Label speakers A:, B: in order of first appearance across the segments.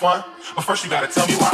A: fun. But first, you gotta tell me where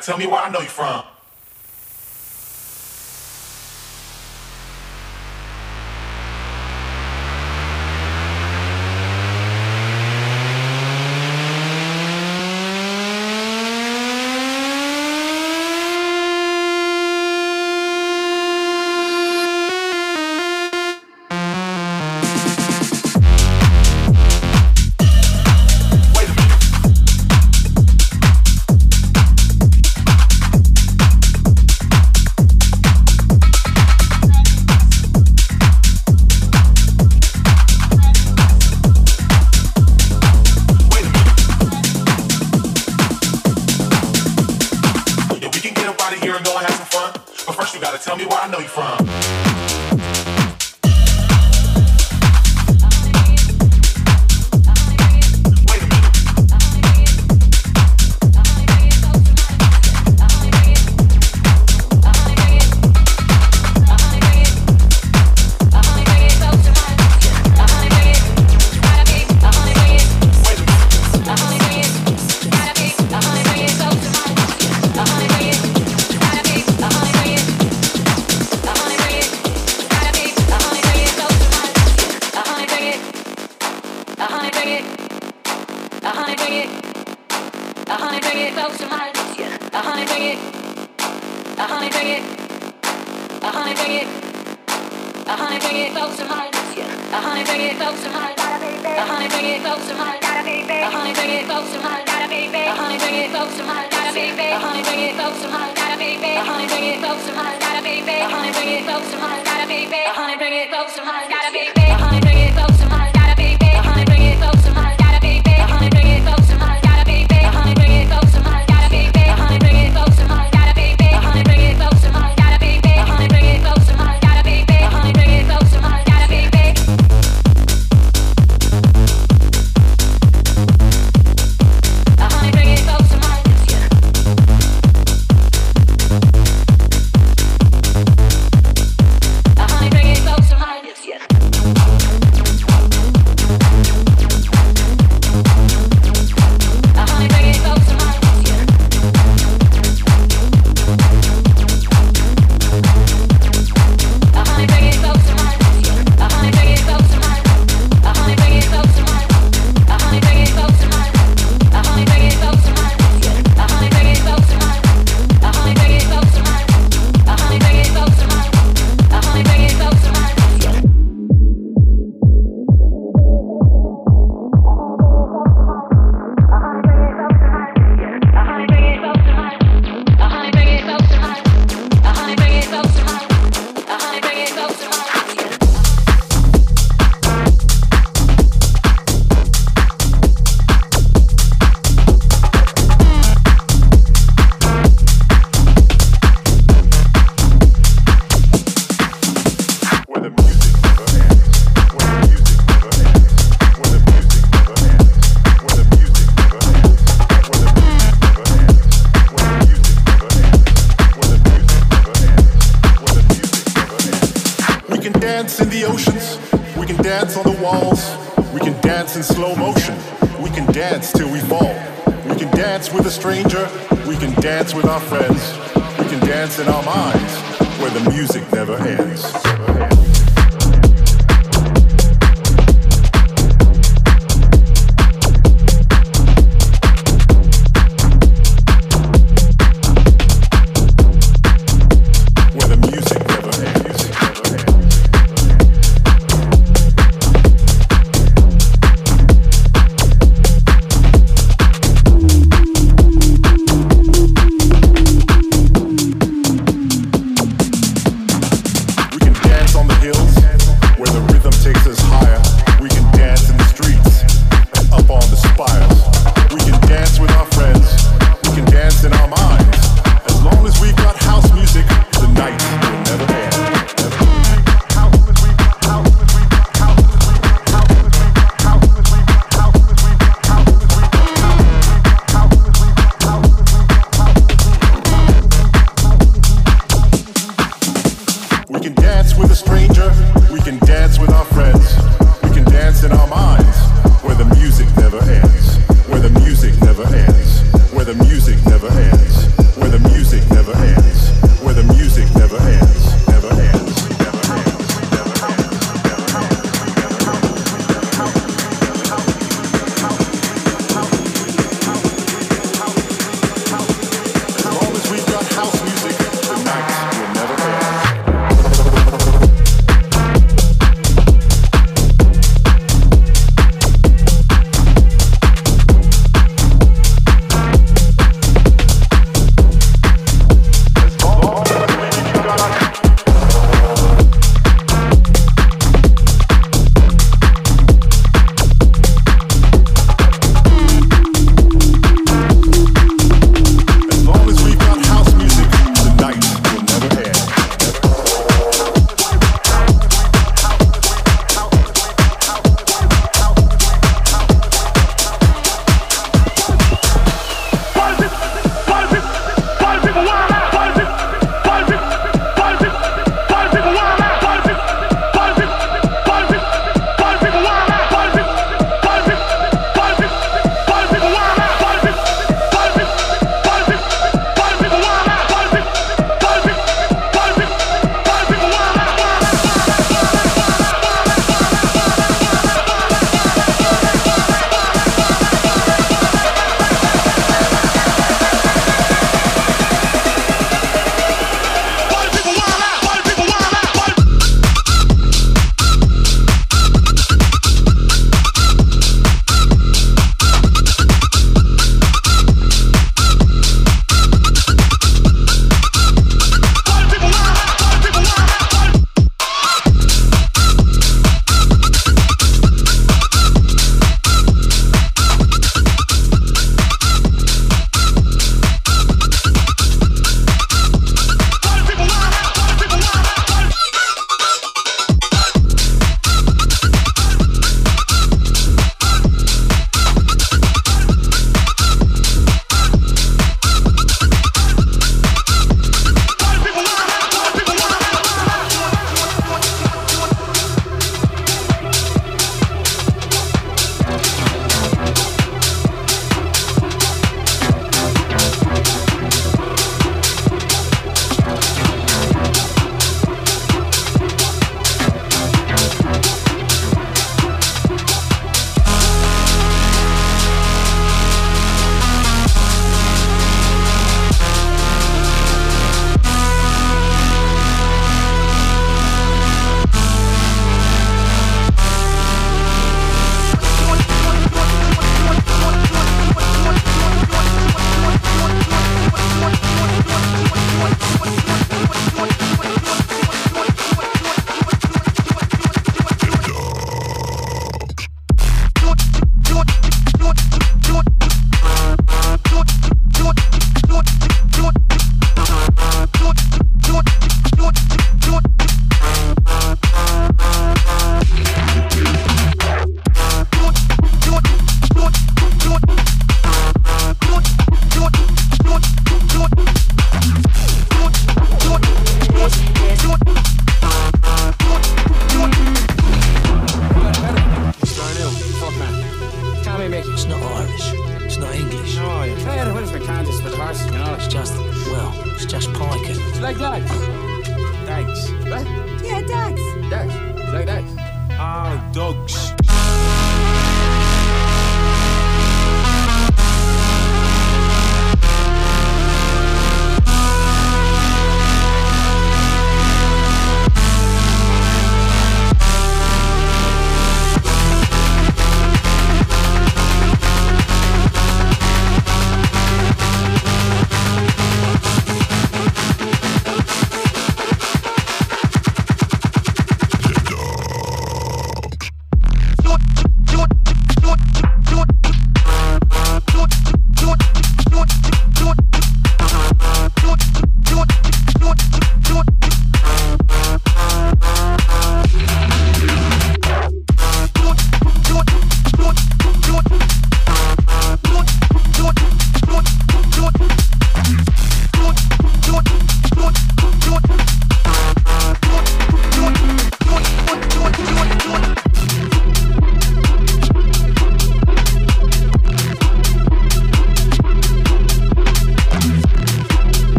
A: tell me where I know you from.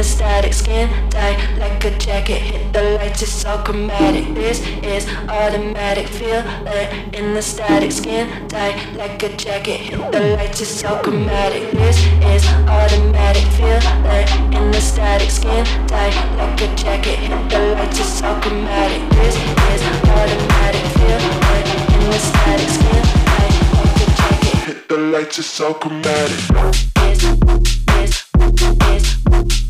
B: the static skin tight like a
C: jacket. Hit the lights it's all chromatic this is automatic. Feeling in the static skin tight like a jacket. Hit the lights it's all chromatic this is automatic. Feel in the static skin tight like a jacket. Hit the lights it's all chromatic this is automatic. Feeling in the static skin tight like a jacket.
D: Hit the lights it's all chromatic
C: this, this, this, this.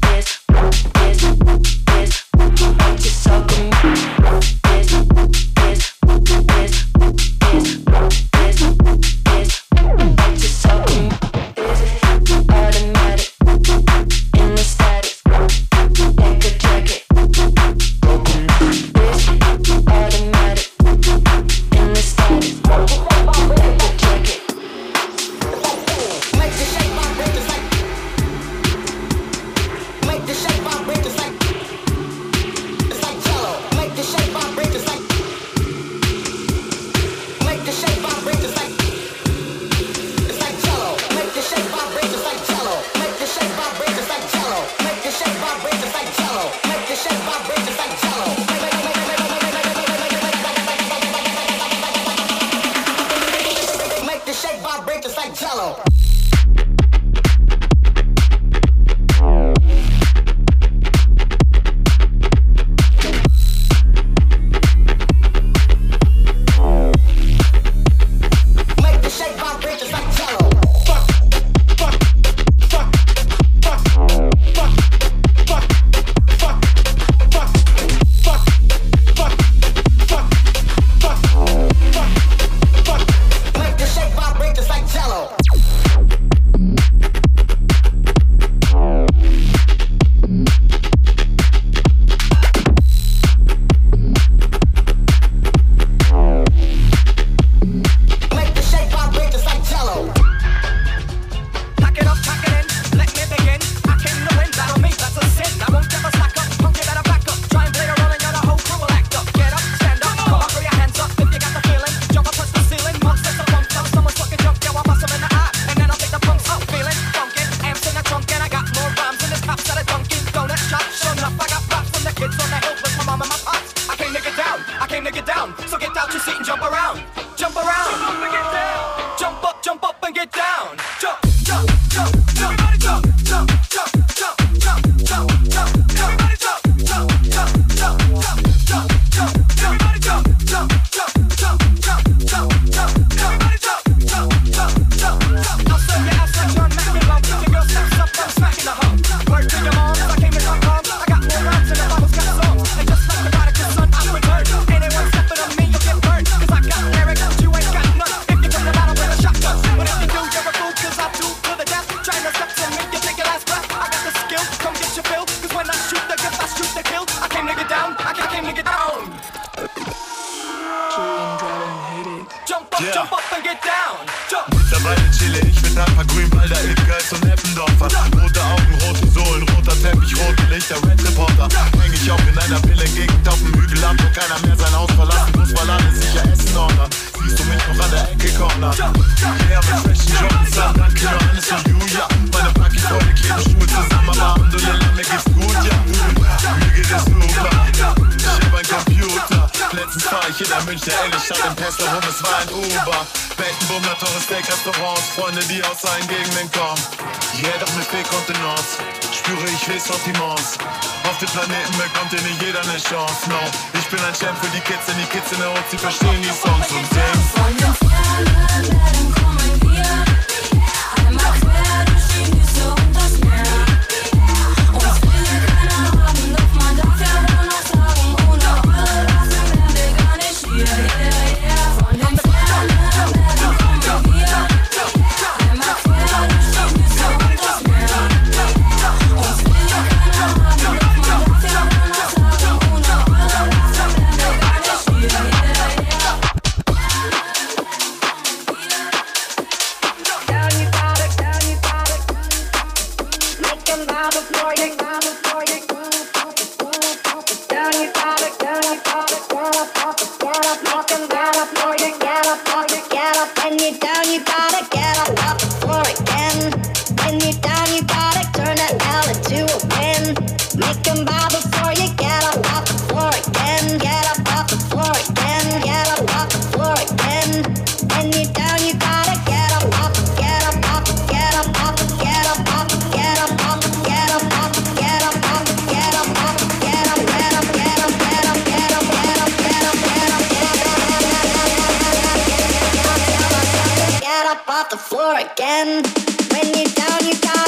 E: Bummler, teures Steak-Restaurants, Freunde, die aus allen Gegenden kommen. Jedoch mit Fehlkontenance spüre ich Ressentiments. Auf dem Planeten bekommt ihr nicht jeder eine Chance, no. Ich bin ein Champ für die Kids, denn die Kids in der Hut, sie verstehen die Songs und singen.
F: When you're down, you gotta.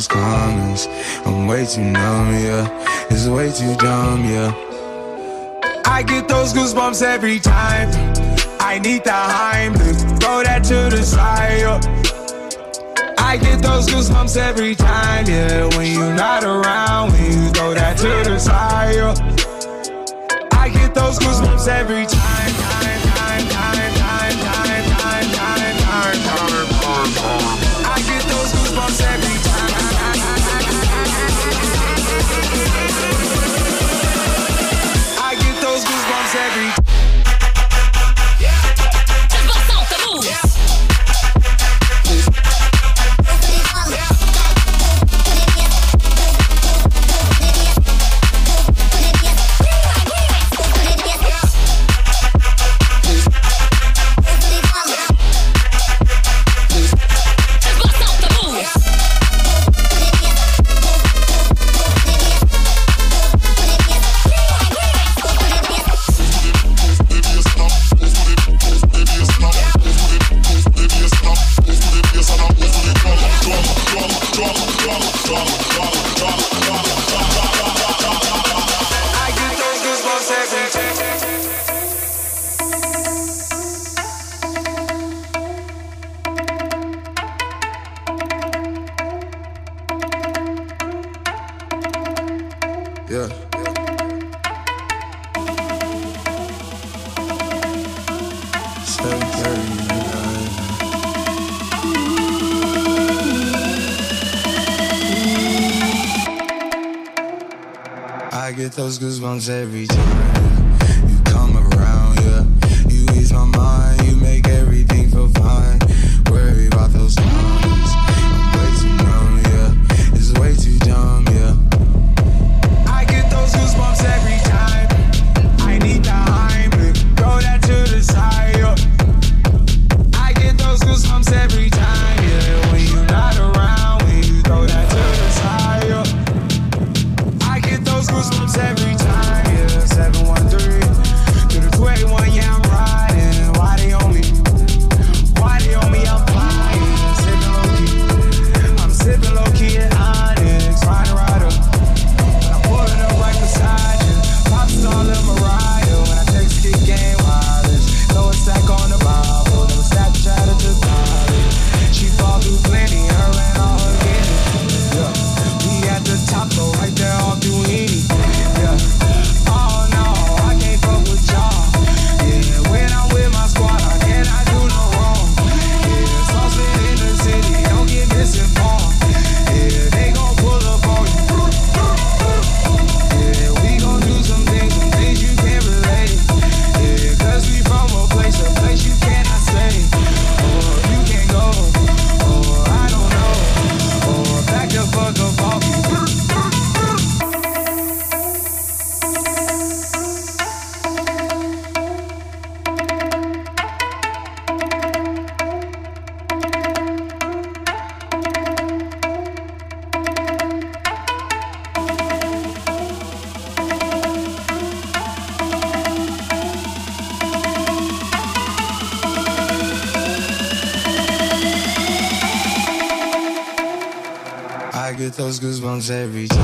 G: those comments. I'm way too numb, yeah. It's way too dumb, yeah.
H: I get those goosebumps every time. I need the Heimlich, throw that to the side. Yo. I get those goosebumps every time, yeah. When you're not around, when you throw that to the side. Yo. I get those goosebumps every time. time. I get those goosebumps every time. every day. every
I: day.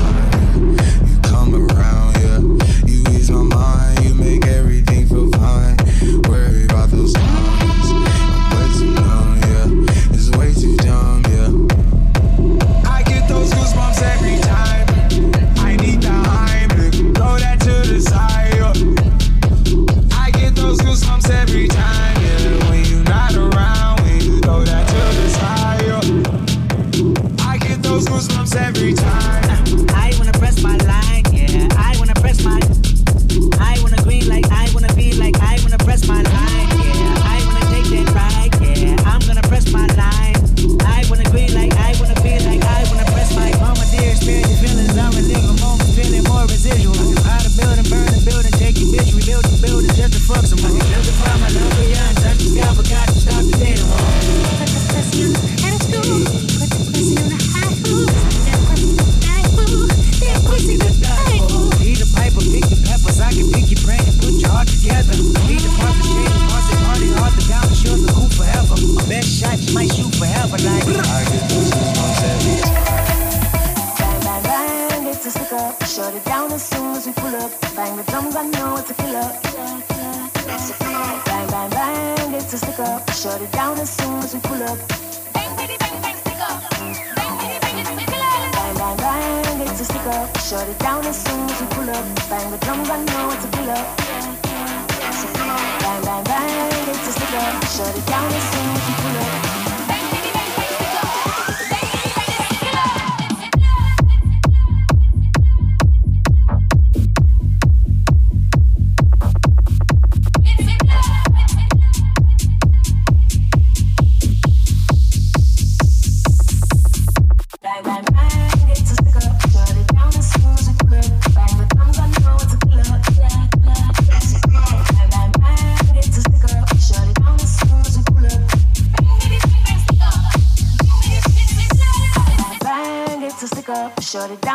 I: Shut it down as soon as you pull up. Bang the drums, I know it's a pull up. So bang, bang, bang, it's a stick up. Shut it down as soon as you pull up. shut it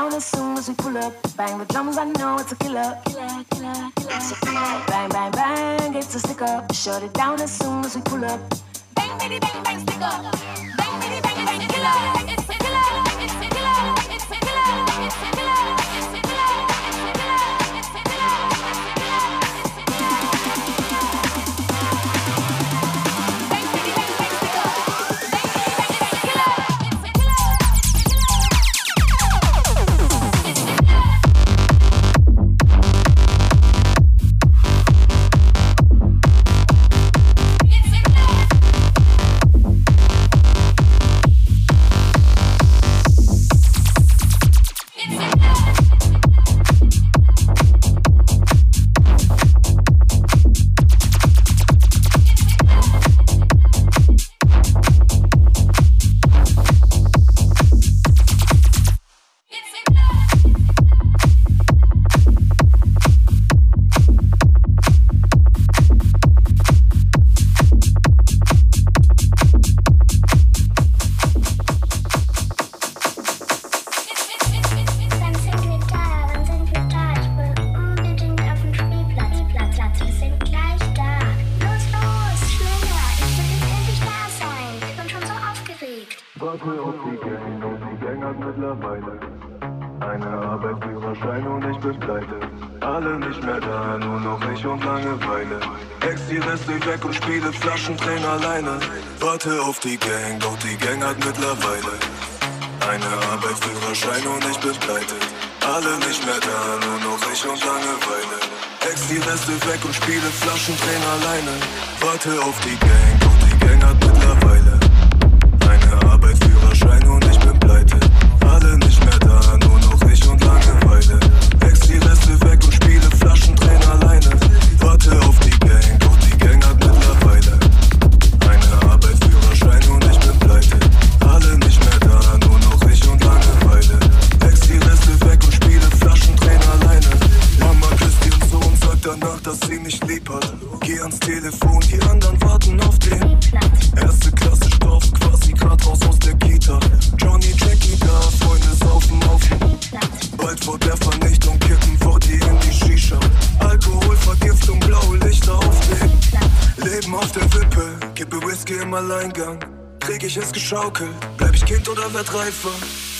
J: dir im Alleingang? Krieg ich es geschaukelt? Bleib ich Kind oder werd reifer?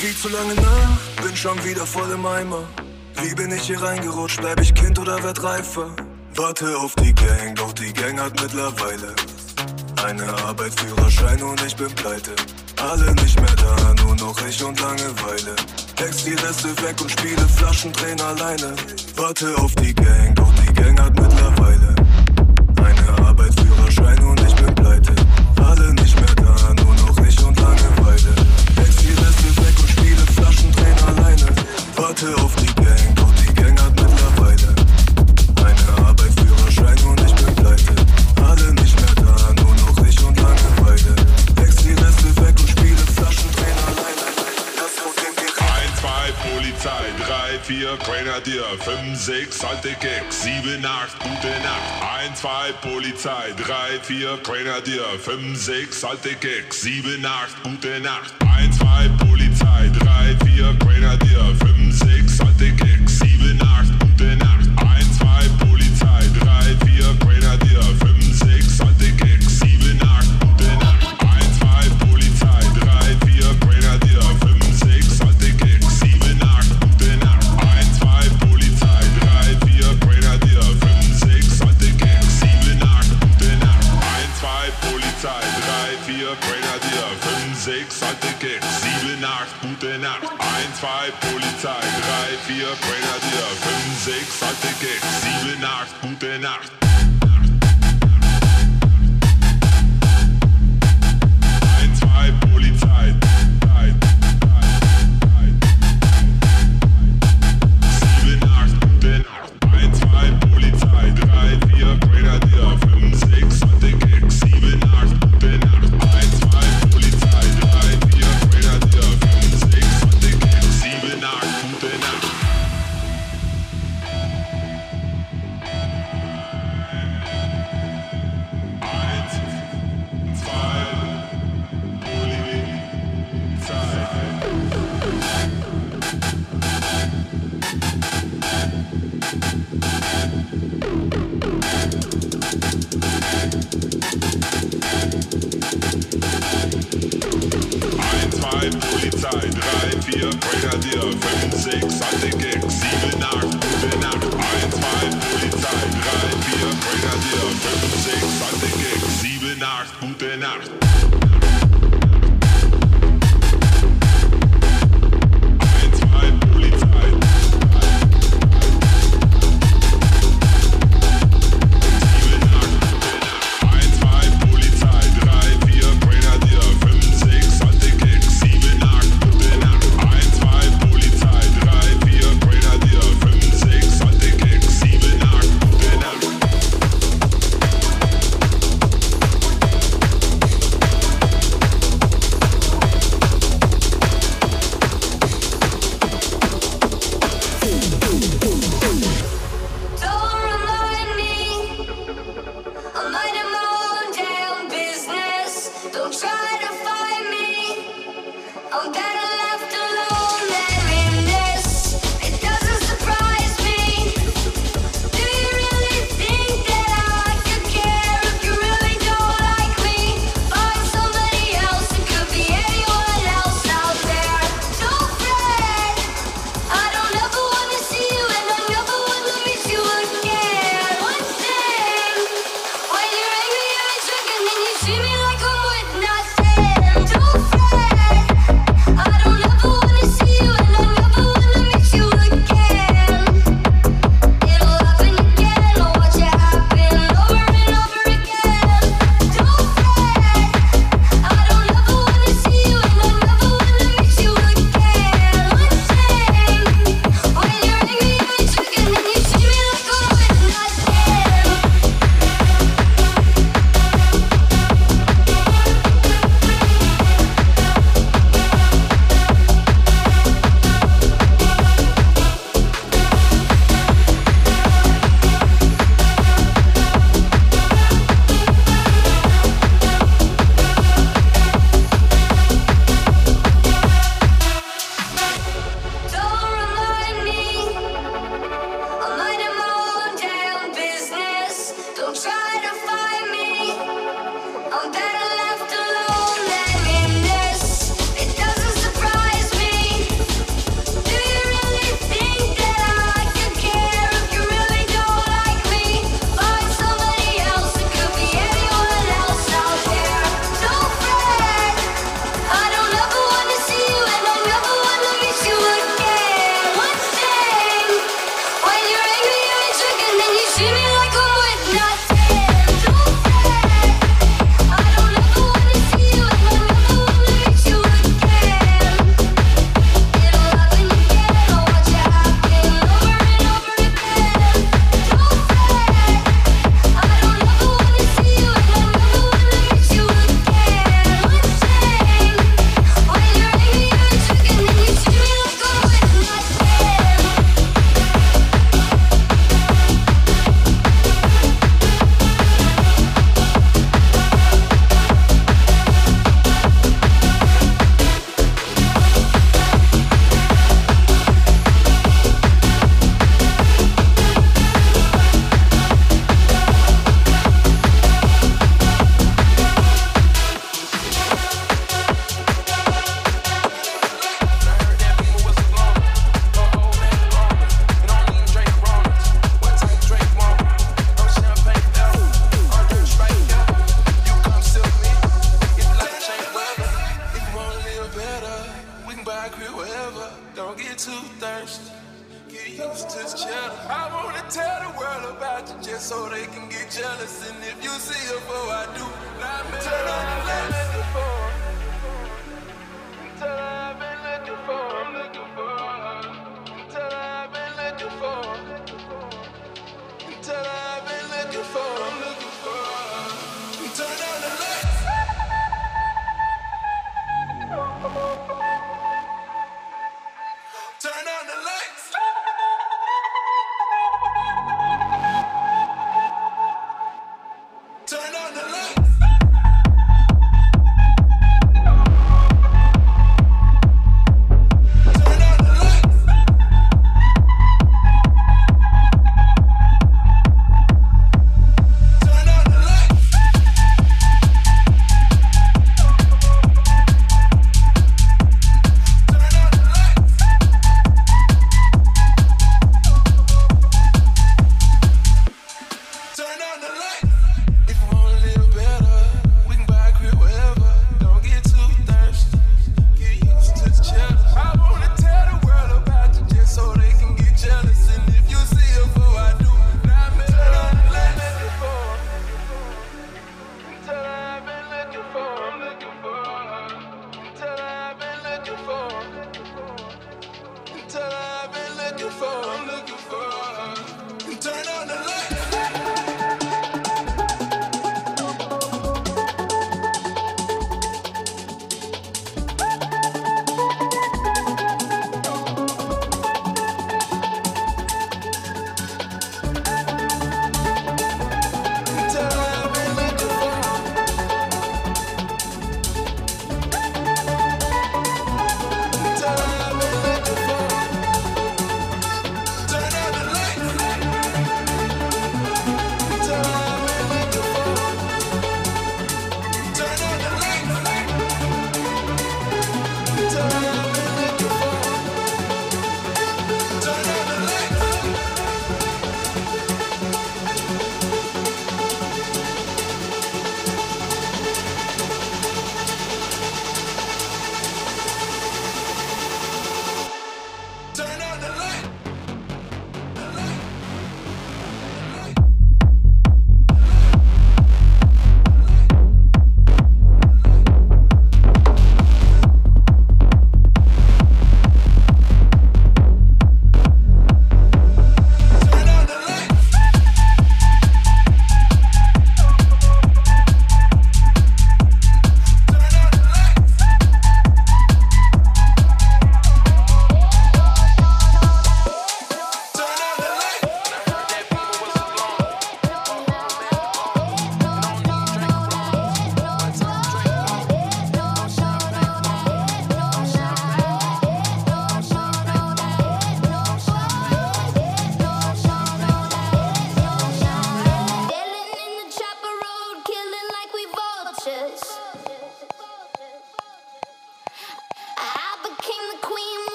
J: Viel zu lange nach, bin schon wieder voll im Eimer. Wie bin ich hier reingerutscht? Bleib ich Kind oder werd reifer? Warte auf die Gang, doch die Gang hat mittlerweile eine Arbeit, Führerschein und ich bin pleite. Alle nicht mehr da, nur noch ich und Langeweile. Hex die Reste weg und spiele Flaschentränen alleine. Warte auf die Gang, doch die Gang hat mittlerweile. Leute auf die Gang, doch die Gang hat mittlerweile eine Arbeit, Führerschein und ich bin pleite. Alle nicht mehr da, nur noch ich und Langeweile. Lex die Reste weg und spiele Flaschendrehen alleine. Das Problem geht
K: 1, 2, Polizei, 3, 4, Grenadier, 5, 6, alte Gags, 7, 8, gute Nacht. 1, 2, Polizei, 3, 4, Grenadier, 5, 6, alte Gags, 7, 8, gute Nacht. 1, 2, Polizei. 2, 3, 4, Grenadier, 5, 6, hatte ihr Brainer dir. 5, 6, alte Gags, 7, 8, gute Nacht.